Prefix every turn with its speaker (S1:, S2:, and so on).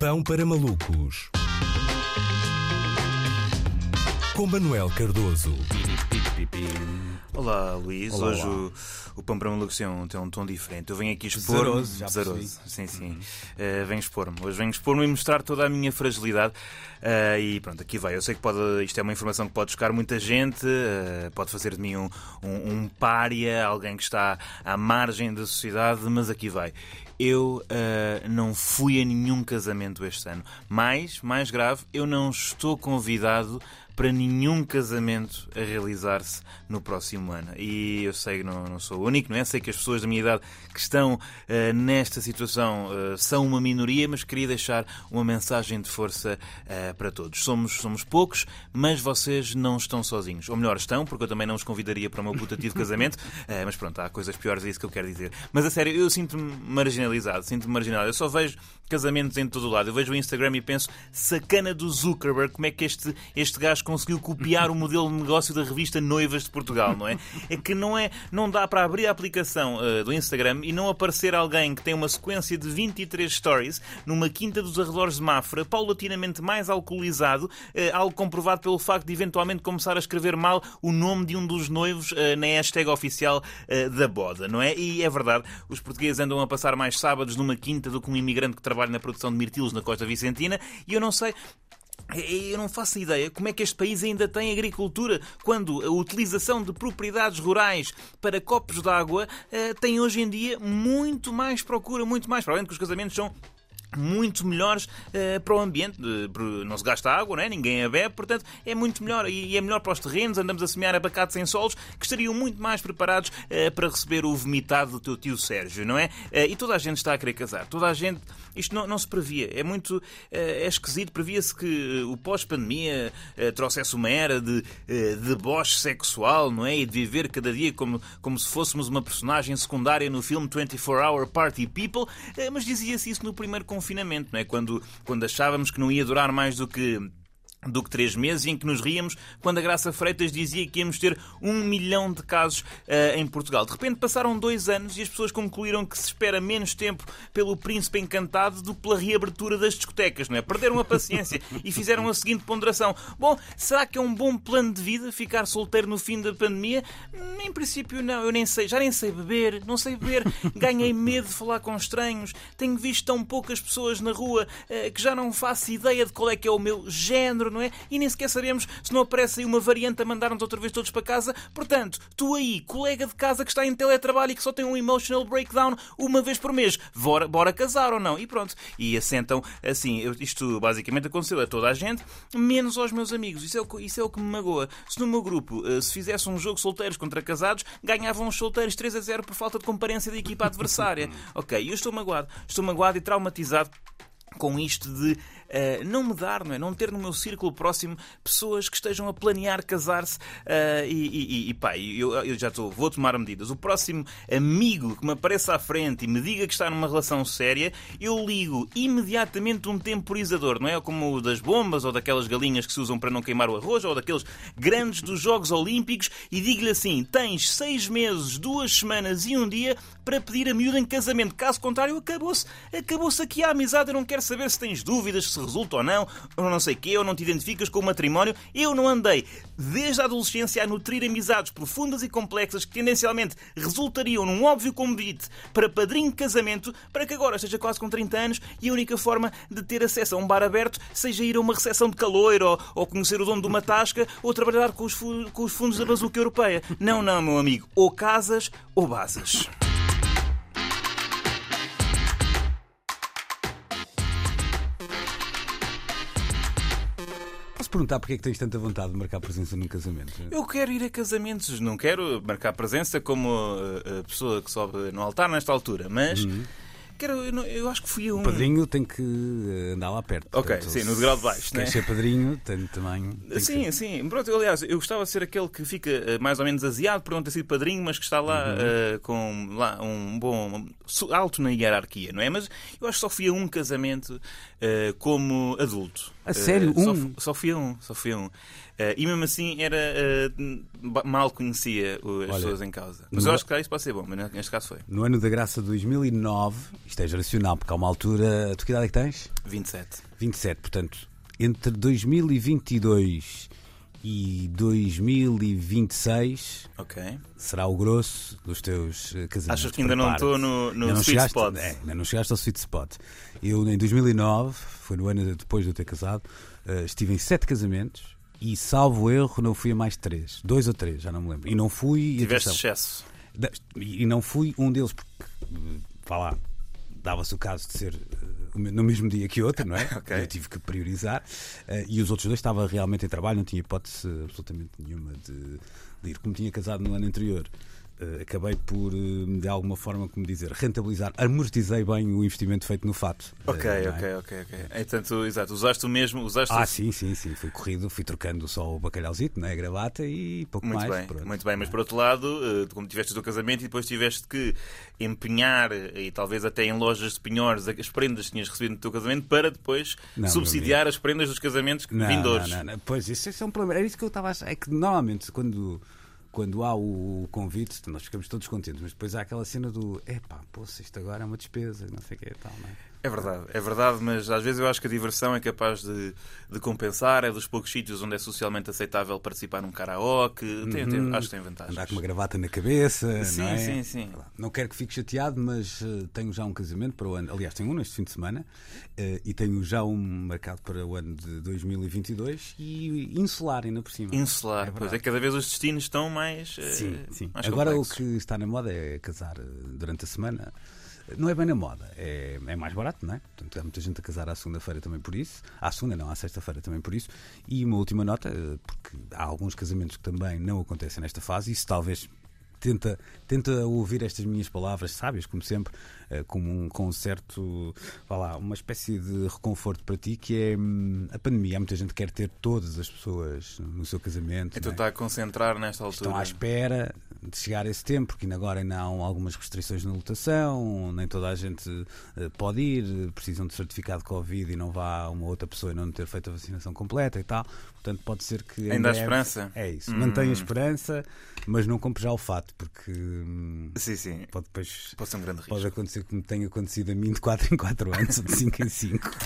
S1: Pão para malucos. Com Manuel Cardoso.
S2: Olá, Luís.
S1: Olá,
S2: Hoje
S1: olá.
S2: O, o Pão para Malucos tem um, tem um tom diferente. Eu venho aqui expor.
S1: Pesaroso, já
S2: Pesaroso, sim, sim. Eh, venho expor-me. Hoje venho expor-me e mostrar toda a minha fragilidade. Eh, e pronto, aqui vai. Eu sei que pode, isto é uma informação que pode chocar muita gente, eh, pode fazer de mim um, um, um pária, alguém que está à margem da sociedade, mas aqui vai. Eu não fui a nenhum casamento este ano. Mais, mais grave, eu não estou convidado para nenhum casamento a realizar-se no próximo ano. E eu sei que não, não sou o único, não é? Sei que as pessoas da minha idade que estão eh, nesta situação eh, são uma minoria, mas queria deixar uma mensagem de força eh, para todos. Somos, somos poucos, mas vocês não estão sozinhos. Ou melhor, estão, porque eu também não os convidaria para o meu putativo casamento, mas pronto, há coisas piores, é isso que eu quero dizer. Mas a sério, eu sinto-me marginalizado, sinto-me marginalizado. Eu só vejo casamentos em todo o lado. Eu vejo o Instagram e penso, sacana do Zuckerberg, como é que este, este gajo conseguiu copiar o modelo de negócio da revista Noivas de Portugal, não é? É que não, é, não dá para abrir a aplicação eh, do Instagram e não aparecer alguém que tem uma sequência de 23 stories numa quinta dos arredores de Mafra, paulatinamente mais alcoolizado, eh, algo comprovado pelo facto de eventualmente começar a escrever mal o nome de um dos noivos eh, na hashtag oficial da boda, não é? E é verdade, os portugueses andam a passar mais sábados numa quinta do que um imigrante que trabalha na produção de mirtilos na Costa Vicentina e eu não sei. Eu não faço ideia como é que este país ainda tem agricultura quando a utilização de propriedades rurais para copos de água eh, tem hoje em dia muito mais procura, muito mais. Provavelmente que os casamentos são muito melhores eh, para o ambiente. Não se gasta água, é? ninguém a bebe, portanto é muito melhor. E, é melhor para os terrenos. Andamos a semear abacates em solos que estariam muito mais preparados eh, para receber o vomitado do teu tio Sérgio, não é? E toda a gente está a querer casar. Toda a gente. Isto não, não se previa. É muito. eh, é esquisito. Previa-se que eh, o pós-pandemia eh, trouxesse uma era de eh, deboche sexual, não é? E de viver cada dia como, como se fôssemos uma personagem secundária no filme 24 Hour Party People. Mas dizia-se isso no primeiro confinamento, não é? Quando, quando achávamos que não ia durar mais do que do que três meses em que nos ríamos quando a Graça Freitas dizia que íamos ter um milhão de casos eh, em Portugal. De repente passaram dois anos e as pessoas concluíram que se espera menos tempo pelo príncipe encantado do que pela reabertura das discotecas, não é? Perderam a paciência e fizeram a seguinte ponderação. Bom, será que é um bom plano de vida ficar solteiro no fim da pandemia? Hum, Em princípio não, eu nem sei, já nem sei beber, não sei beber, ganhei medo de falar com estranhos, tenho visto tão poucas pessoas na rua eh, que já não faço ideia de qual é que é o meu género, não é? E nem sequer sabemos se não aparece aí uma variante a mandar-nos outra vez todos para casa. Portanto, tu aí, colega de casa que está em teletrabalho e que só tem um emotional breakdown uma vez por mês, bora, bora casar ou não? E pronto. E assentam assim. Isto basicamente aconteceu a toda a gente, menos aos meus amigos. Isso é o, que- isso é o que me magoa. Se no meu grupo eh, se fizesse um jogo solteiros contra casados, ganhavam os solteiros 3 a 0 por falta de comparência da equipa adversária. Ok, eu estou magoado. Estou magoado e traumatizado com isto de eh, não me dar, não é? Não ter no meu círculo próximo pessoas que estejam a planear casar-se eh, e, e, e pá, eu, eu já estou, vou tomar medidas. O próximo amigo que me apareça à frente e me diga que está numa relação séria, eu ligo imediatamente um temporizador, não é? Como o das bombas ou daquelas galinhas que se usam para não queimar o arroz ou daqueles grandes dos Jogos Olímpicos e digo-lhe assim: tens seis meses, duas semanas e um dia para pedir a miúda em casamento. Caso contrário, acabou-se. Acabou-se aqui a amizade. Eu não quero saber se tens dúvidas, se resulta ou não, ou não sei quê, ou não te identificas com o matrimónio. Eu não andei desde a adolescência a nutrir amizades profundas e complexas que tendencialmente resultariam num óbvio convite para padrinho de casamento, para que agora esteja quase com 30 anos e a única forma de ter acesso a um bar aberto seja ir a uma recepção de calor ou, ou conhecer o dono de uma tasca ou trabalhar com os, com os fundos da bazuca europeia. Não, não, meu amigo. Ou casas ou basas.
S3: Perguntar porque é que tens tanta vontade de marcar presença num casamento?
S2: Eu quero ir a casamentos, não quero marcar presença como uh, a pessoa que sobe no altar nesta altura, mas quero, eu, não- eu acho que fui a um.
S3: O padrinho tem que eh, andar lá perto.
S2: Ok,
S3: Portanto,
S2: sim, no degrau de baixo,
S3: Se
S2: né?
S3: quer ser padrinho, tem tamanho. tem
S2: Sim,
S3: ser-
S2: sim. Pronto, eu, aliás, eu gostava de ser aquele que fica eh, mais ou menos aziado por não ter sido padrinho, mas que está lá
S3: Uhum.
S2: eh, com lá, um bom alto na hierarquia, não é? Mas eu acho que só fui a um casamento eh, como adulto.
S3: A sério?
S2: Só,
S3: Um?
S2: fu- só fui a um, só fui um. Uh, e mesmo assim era uh, mal conhecia as Olha, pessoas em causa. Mas eu acho que isso pode ser bom, mas neste caso foi.
S3: No ano da graça de 2009, isto é geracional, porque há uma altura. Tu que idade é que tens?
S2: 27.
S3: 27, portanto, entre 2022 e 2026
S2: okay.
S3: será o grosso dos teus eh, casamentos.
S2: Achas que ainda não estou no, no sweet
S3: chegaste,
S2: spot?
S3: É, ainda não chegaste ao sweet spot. Eu, em 2009, foi no ano depois de eu ter casado, uh, estive em sete casamentos e, salvo erro, não fui a mais três. Dois ou três, já não me lembro. E não fui.
S2: Tiveste excesso.
S3: E não fui um deles, porque, vá lá, dava-se o caso de ser no mesmo dia que outro, não é?
S2: okay.
S3: Eu tive que priorizar. Uh, e os outros dois estavam realmente em trabalho, não tinha hipótese absolutamente nenhuma de, de ir. Como tinha casado no ano anterior, acabei por, uh, de alguma forma, como dizer, rentabilizar, amortizei bem o investimento feito no fato.
S2: Ok, ok, é? ok, ok. Portanto, exato, usaste o mesmo. Usaste
S3: ah,
S2: o...
S3: sim, sim, sim. Fui corrido, fui trocando só o bacalhauzito, né, a gravata e pouco
S2: muito
S3: mais.
S2: Bem,
S3: pronto,
S2: muito bem, mas por outro lado, como tiveste o teu casamento e depois tiveste que empenhar e talvez até em lojas de penhores as prendas que tinhas recebido no teu casamento para depois não, subsidiar as prendas dos casamentos
S3: não,
S2: vindouros.
S3: Não, não, não. Pois, isso, isso é um problema. Era isso que eu estava a achar. É que normalmente quando quando há o convite, nós ficamos todos contentes, mas depois há aquela cena do epá, poxa, isto agora é uma despesa, não sei o que é tal, não é?
S2: É verdade, é verdade, mas às vezes eu acho que a diversão é capaz de, de compensar. É dos poucos sítios onde é socialmente aceitável participar num karaoke. Tem, tem, uhum. acho que tem vantagens.
S3: Andar com uma gravata na cabeça.
S2: Sim,
S3: não é?
S2: sim, sim.
S3: Não quero que fique chateado, mas uh, tenho já um casamento para o ano. Aliás, tenho um neste fim de semana uh, e tenho já um marcado para o ano de 2022 e insular ainda por cima.
S2: Insular, é pois é, cada vez os destinos estão mais. Uh,
S3: sim, sim.
S2: Mais
S3: Agora
S2: complexos.
S3: o que está na moda é casar durante a semana. Não é bem na moda, é, é mais barato, não é? Portanto, há muita gente a casar à segunda-feira também por isso, à segunda não, à sexta-feira também por isso. E uma última nota, eh, porque há alguns casamentos que também não acontecem nesta fase, isso talvez tenta, tenta ouvir estas minhas palavras sábias, como sempre, eh, com um, com um certo, vá lá, uma espécie de reconforto para ti, que é hum, a pandemia. Há muita gente que quer ter todas as pessoas no seu casamento.
S2: Então
S3: é?
S2: está a concentrar nesta altura.
S3: Estão à espera de chegar esse tempo, porque ainda agora ainda há algumas restrições na lotação, nem toda a gente eh, pode ir, precisam de certificado de Covid e não vá uma outra pessoa e não ter feito a vacinação completa e tal. Portanto, pode ser que.
S2: Ainda há esperança.
S3: É isso. Hum. Mantenha a esperança, mas não compre já o fato, porque. Hum,
S2: sim, sim.
S3: Pode, depois,
S2: pode um.
S3: Pode acontecer como tem acontecido a mim de 4 em 4 anos, ou de 5 em 5.